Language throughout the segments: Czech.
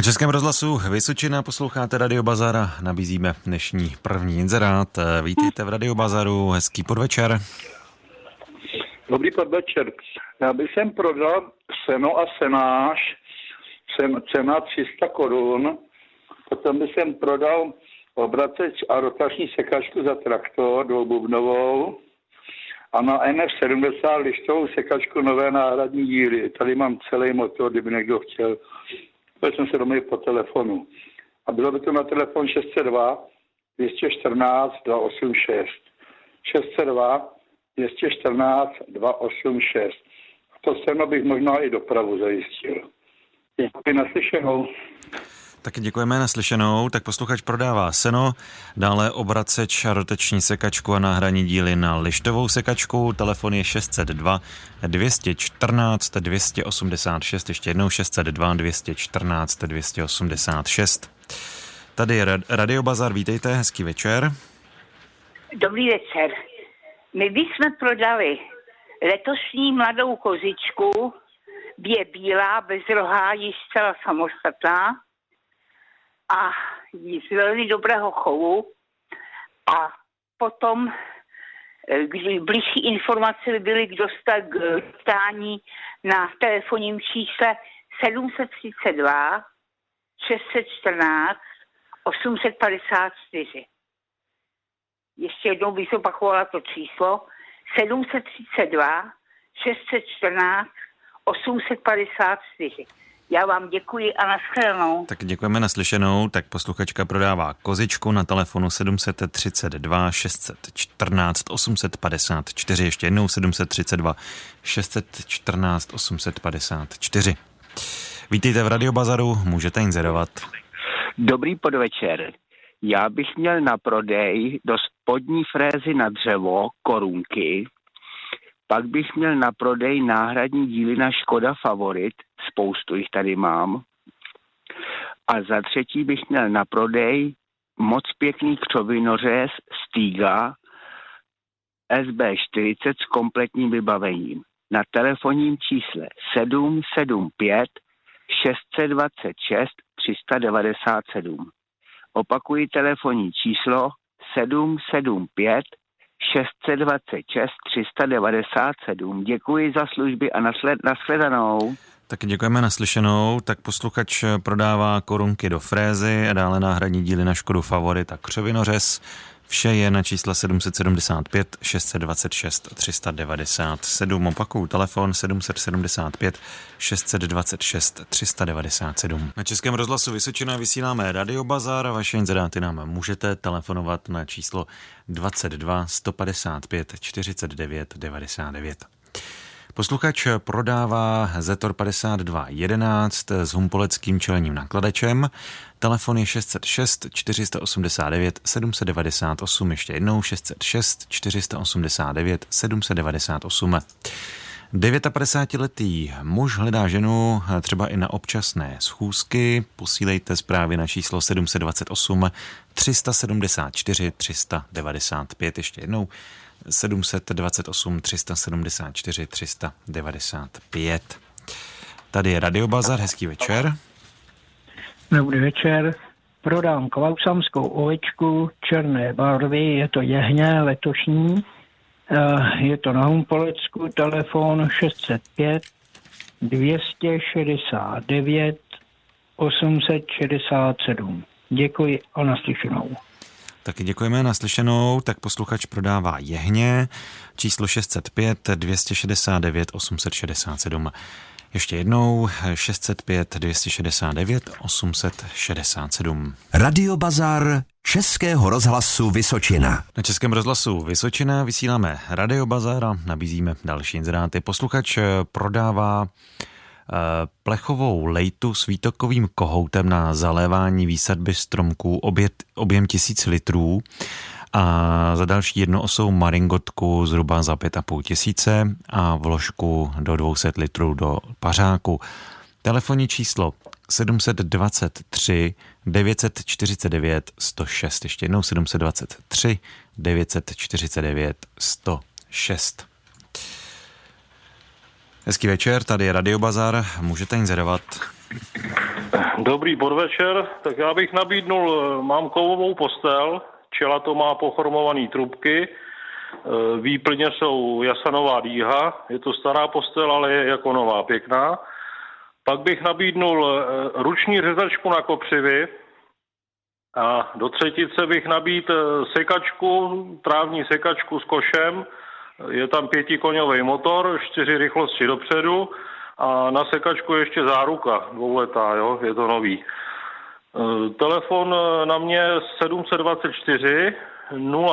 Na Českém rozhlasu Vysočina posloucháte Radio Bazara. Nabízíme dnešní první inzerát. Vítejte v Radio Bazaru. Hezký podvečer. Dobrý podvečer. Já bych sem prodal seno a senáž. Sen, cena 300 korun. Potom bych sem prodal obraceč a rotační sekačku za traktor dvoububnovou a na NF70 lištovou sekačku nové náhradní díly. Tady mám celý motor, kdyby někdo chtěl. Byl jsem se domluvit po telefonu. A bylo by to na telefon 602 214 286. 602 214 286. To seno bych možná i dopravu zajistil. Děkuji naslyšenou. Taky děkujeme naslyšenou. Tak posluchač prodává seno, dále obraceč a rotační sekačku a náhradní díly na lištovou sekačku. Telefon je 602 214 286, ještě jednou 602 214 286. Tady je Radio Bazar, vítejte, hezký večer. Dobrý večer. My bychom prodali letošní mladou kozičku, je bílá, bez rohá, již zcela samostatná, a z velmi dobrého chovu. A potom eh, když blížší informace by byly k dostat k stání na telefonním čísle 732 614 854. Ještě jednou bych opakovala to číslo 732 614 854. Já vám děkuji a nashledanou. Tak děkujeme naslyšenou. Tak posluchačka prodává kozičku na telefonu 732 614 854. Ještě jednou 732 614 854. Vítejte v Radiobazaru, můžete inzerovat. Dobrý podvečer. Já bych měl na prodej do spodní frézy na dřevo korunky, pak bych měl na prodej náhradní díly na Škoda Favorit, spoustu jich tady mám. A za třetí bych měl na prodej moc pěkný křovinořez Stiga SB40 s kompletním vybavením. Na telefonním čísle 775 626 397. Opakuji telefonní číslo 775 626 397. Děkuji za služby a nasled, nashledanou. Tak děkujeme naslyšenou. Tak posluchač prodává korunky do frézy a dále náhradní díly na Škodu Favorit a křovinořez. Vše je na čísle 775 626 397. Opakuju telefon 775 626 397. Na Českém rozhlasu Vysočina vysíláme Radio Bazar a vaše inzeráty nám můžete telefonovat na číslo 22 155 49 99. Posluchač prodává Zetor 5211 s humpoleckým čelním nakladečem. Telefon je 606 489 798, ještě jednou 606 489 798. 59-letý muž hledá ženu třeba i na občasné schůzky. Posílejte zprávy na číslo 728 374 395. Ještě jednou 728 374 395. Tady je Radio Bazar, hezký večer. Dobrý večer. Prodám klausamskou ovečku černé barvy, je to jehně letošní. Eh, je to na Humpolecku, telefon 605 269 867. Děkuji a naslyšenou. Taky děkujeme naslyšenou. Tak posluchač prodává jehně číslo 605 269 867. Ještě jednou 605 269 867. Radio Bazar Českého rozhlasu Vysočina. Na Českém rozhlasu Vysočina vysíláme Radio Bazar a nabízíme další inzeráty. Posluchač prodává plechovou lejtu s výtokovým kohoutem na zalévání výsadby stromků objet, objem tisíc litrů a za další jednoosou maringotku zhruba za 5,5 tisíce a vložku do 200 litrů do pařáku. Telefonní číslo 723 949 106. Ještě jednou 723 949 106. Hezký večer, tady je Radio Bazar, můžete inzerovat. Dobrý podvečer, tak já bych nabídnul, eh, mám kovovou postel, čela to má pochormované trubky, eh, výplně jsou jasanová dýha, je to stará postel, ale je jako nová, pěkná. Pak bych nabídnul eh, ruční řezačku na kopřivy a do třetice bych nabít sekačku, trávní sekačku s košem, je tam pětikoňový motor, čtyři rychlosti dopředu, a na sekačku ještě záruka dvouletá, jo, je to nový. E, telefon na mě 724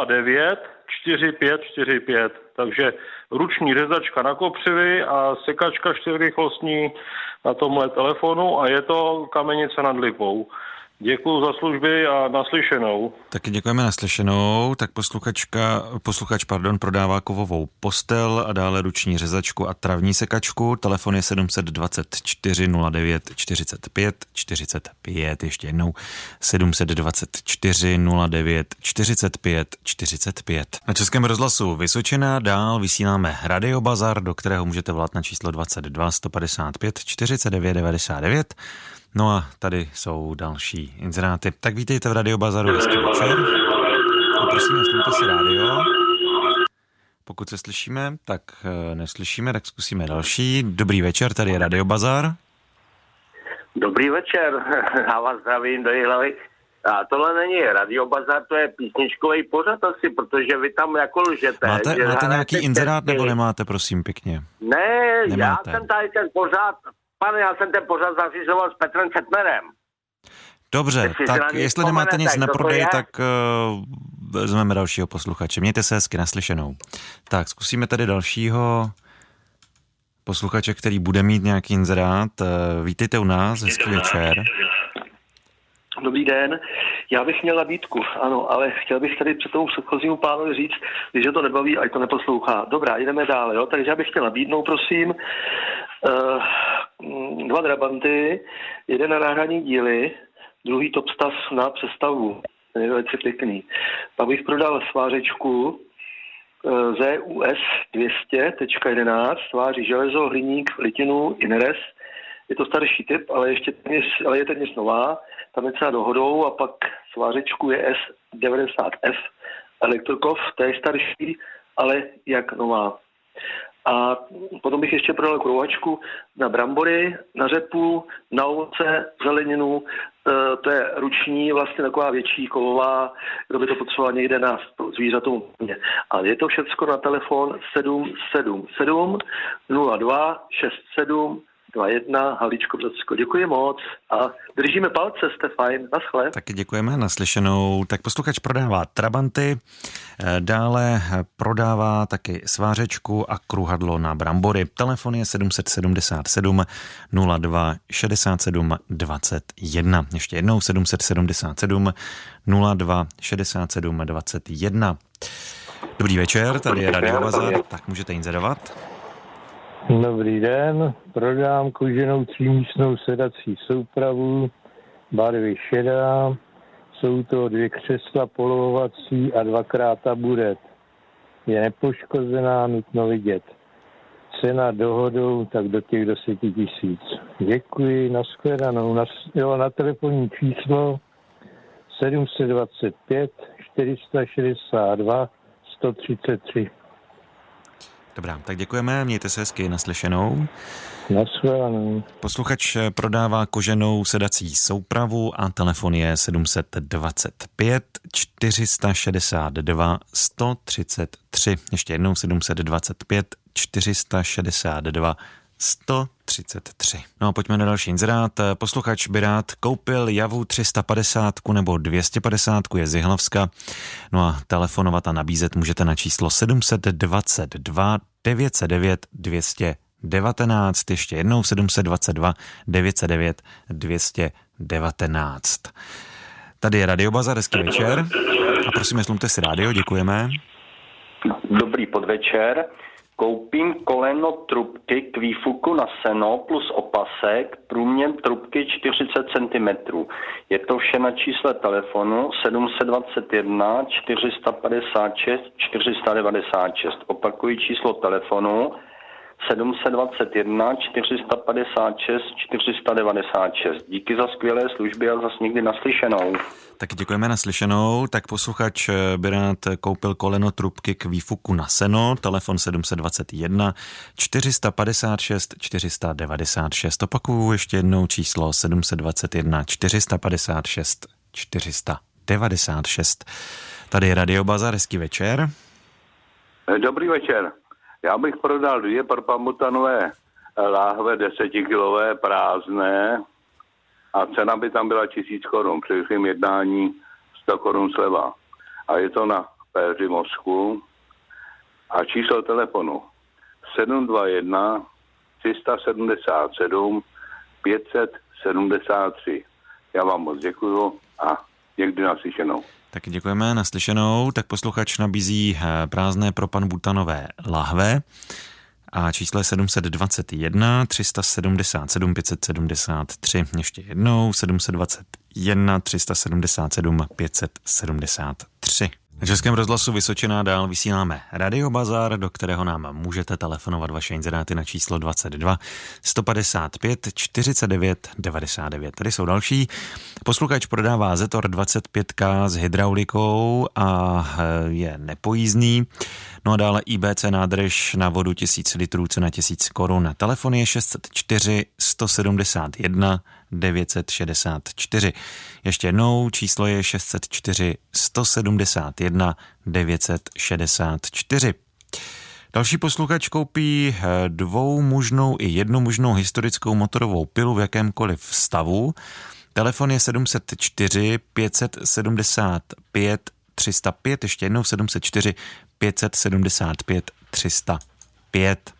09 4545, takže ruční řezačka na kopřivy a sekačka čtyřrychlostní na tomhle telefonu a je to kamenice nad Lipou. Děkuji za služby a naslyšenou. Taky děkujeme naslyšenou. Tak posluchačka, posluchač pardon, prodává kovovou postel a dále ruční řezačku a travní sekačku. Telefon je 724 09 45 45. Ještě jednou 724 09 45 45. Na Českém rozhlasu Vysočina dál vysíláme Radio Bazar, do kterého můžete volat na číslo 22 155 49 99. No a tady jsou další inzeráty. Tak vítejte v Radio Bazaru, hezký večer. A prosím, jestli si rádio. Pokud se slyšíme, tak eh, neslyšíme, tak zkusíme další. Dobrý večer, tady je Radio Bazar. Dobrý večer, já vás zdravím do hlavy. A tohle není Radio Bazar, to je písničkový pořad asi, protože vy tam jako lžete. Máte, máte nějaký inzerát nebo nemáte, prosím, pěkně? Ne, Nemáte. já jsem tady ten pořád Pane, já jsem ten pořad zařizoval s Petrem Četmerem. Dobře, tak jestli nemáte nic na prodej, tak uh, vezmeme dalšího posluchače. Mějte se hezky naslyšenou. Tak, zkusíme tady dalšího posluchače, který bude mít nějaký inzerát. Uh, vítejte u nás, hezký večer. Dobrý den, já bych měl nabídku, ano, ale chtěl bych tady před tomu předchozímu pánovi říct, když to nebaví, ať to neposlouchá. Dobrá, jdeme dále, jo? takže já bych chtěl nabídnout, prosím, uh, dva drabanty, jeden na náhradní díly, druhý top stav na přestavu. Je velice pěkný. Pak bych prodal svářečku ZUS 200.11, tváří železo, hliník, litinu, ineres. Je to starší typ, ale, ještě téměř, ale je téměř nová tam je třeba dohodou a pak svářečku je S90F Elektrokov, to je starší, ale jak nová. A potom bych ještě prodal krouhačku na brambory, na řepu, na ovoce, zeleninu. E, to je ruční, vlastně taková větší kovová, kdo by to potřeboval někde na zvířatům. A je to všechno na telefon 777 02 67 2-1, Haličko Břecko. Děkuji moc a držíme palce, jste fajn, naschle. Taky děkujeme, naslyšenou. Tak posluchač prodává trabanty, eh, dále prodává taky svářečku a kruhadlo na brambory. Telefon je 777 02 67 21. Ještě jednou 777 02 67 21. Dobrý večer, tady je Radio Bazar, tak můžete inzerovat. Dobrý den, prodám koženou třímístnou sedací soupravu, barvy šedá, jsou to dvě křesla polovovací a dvakrát taburet. Je nepoškozená, nutno vidět. Cena dohodou tak do těch deseti tisíc. Děkuji, nashledanou. Na, jo, na telefonní číslo 725 462 133. Dobrá, tak děkujeme, mějte se hezky naslyšenou. Posluchač prodává koženou sedací soupravu a telefon je 725 462 133. Ještě jednou 725 462 133. No a pojďme na další inzerát. Posluchač by rád koupil javu 350 nebo 250 je z Jihlavska. No a telefonovat a nabízet můžete na číslo 722 909 219. Ještě jednou 722 909 219. Tady je Radio Bazar, hezký večer. A prosím, slumte si rádio, děkujeme. Dobrý podvečer. Koupím koleno trubky k výfuku na seno plus opasek, průměr trubky 40 cm. Je to vše na čísle telefonu 721 456 496. Opakuji číslo telefonu 721 456 496. Díky za skvělé služby a za někdy naslyšenou. Tak děkujeme naslyšenou. Tak posluchač by rád koupil koleno trubky k výfuku na seno. Telefon 721 456 496. Opakuju ještě jednou číslo 721 456 496. Tady je Radio Bazar, hezký večer. Dobrý večer. Já bych prodal dvě parpamutanové láhve desetikilové prázdné a cena by tam byla tisíc korun. Svým jednání 100 korun sleva. A je to na péři mozku. A číslo telefonu 721 377 573. Já vám moc děkuju a někdy naslyšenou. Tak děkujeme naslyšenou. Tak posluchač nabízí eh, prázdné pro pan Butanové lahve a číslo je 721 377 573. Ještě jednou 721 377 573. Na Českém rozhlasu Vysočená dál vysíláme Radio Bazar, do kterého nám můžete telefonovat vaše inzeráty na číslo 22 155 49 99. Tady jsou další. Posluchač prodává Zetor 25K s hydraulikou a eh, je nepojízdný. No a dále IBC nádrž na vodu 1000 litrů, cena 1000 korun. Telefon je 604 171 964. Ještě jednou číslo je 604 171 964. Další posluchač koupí eh, dvou možnou i jednu možnou historickou motorovou pilu v jakémkoliv stavu. Telefon je 704 575 305, ještě jednou 704 575 305.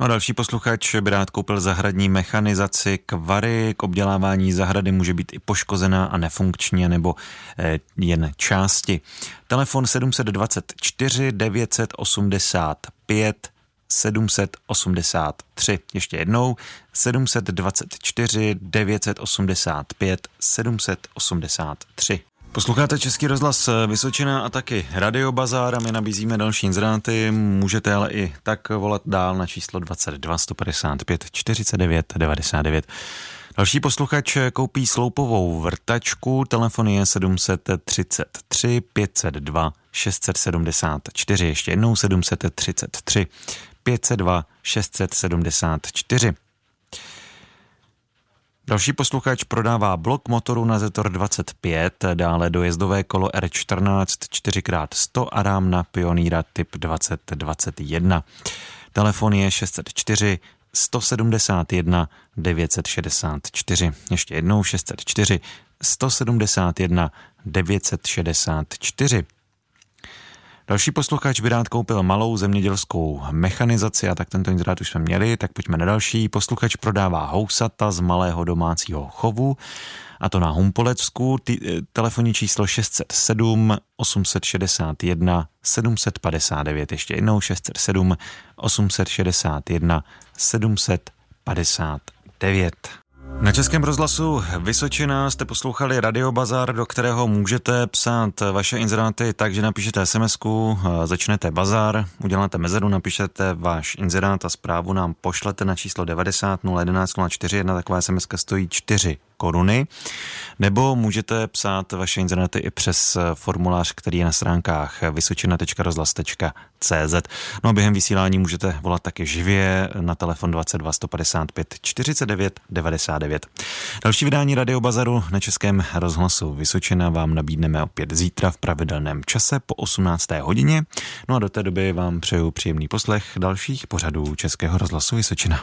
No a další posluchač by rád koupil zahradní mechanizaci kvary. K obdělávání zahrady může být i poškozená a nefunkční, nebo eh, jen části. Telefon 724 985 783. Ještě jednou 724 985 783. Posloucháte Český rozhlas Vysočina a taky Radio Bazár a my nabízíme další inzeráty. Můžete ale i tak volat dál na číslo 22 155 49 99. Další posluchač koupí sloupovou vrtačku, telefon je 733 502 674, ještě jednou 733 502 674. Další posluchač prodává blok motoru na Zetor 25, dále dojezdové kolo R14 4x100 a rám na Pioníra typ 2021. Telefon je 604 171 964. Ještě jednou 604 171 964. Další posluchač by rád koupil malou zemědělskou mechanizaci a tak tento inzerát už jsme měli, tak pojďme na další. Posluchač prodává housata z malého domácího chovu a to na Humpolecku. T- telefonní číslo 607 861 759. Ještě jednou 607 861 759. Na Českém rozhlasu Vysočina jste poslouchali Radio Bazar, do kterého můžete psát vaše inzeráty tak, že napíšete sms začnete bazar, uděláte mezeru, napíšete váš inzerát a zprávu nám pošlete na číslo 90 011 04, jedna taková sms stojí 4 koruny, nebo můžete psát vaše inzeráty i přes formulář, který je na stránkách vysočina.rozhlas.cz. No a během vysílání můžete volat taky živě na telefon 22 155 49 99. Další vydání Radio Bazaru na Českém rozhlasu Vysočina vám nabídneme opět zítra v pravidelném čase po 18. hodině. No a do té doby vám přeju příjemný poslech dalších pořadů Českého rozhlasu Vysočina.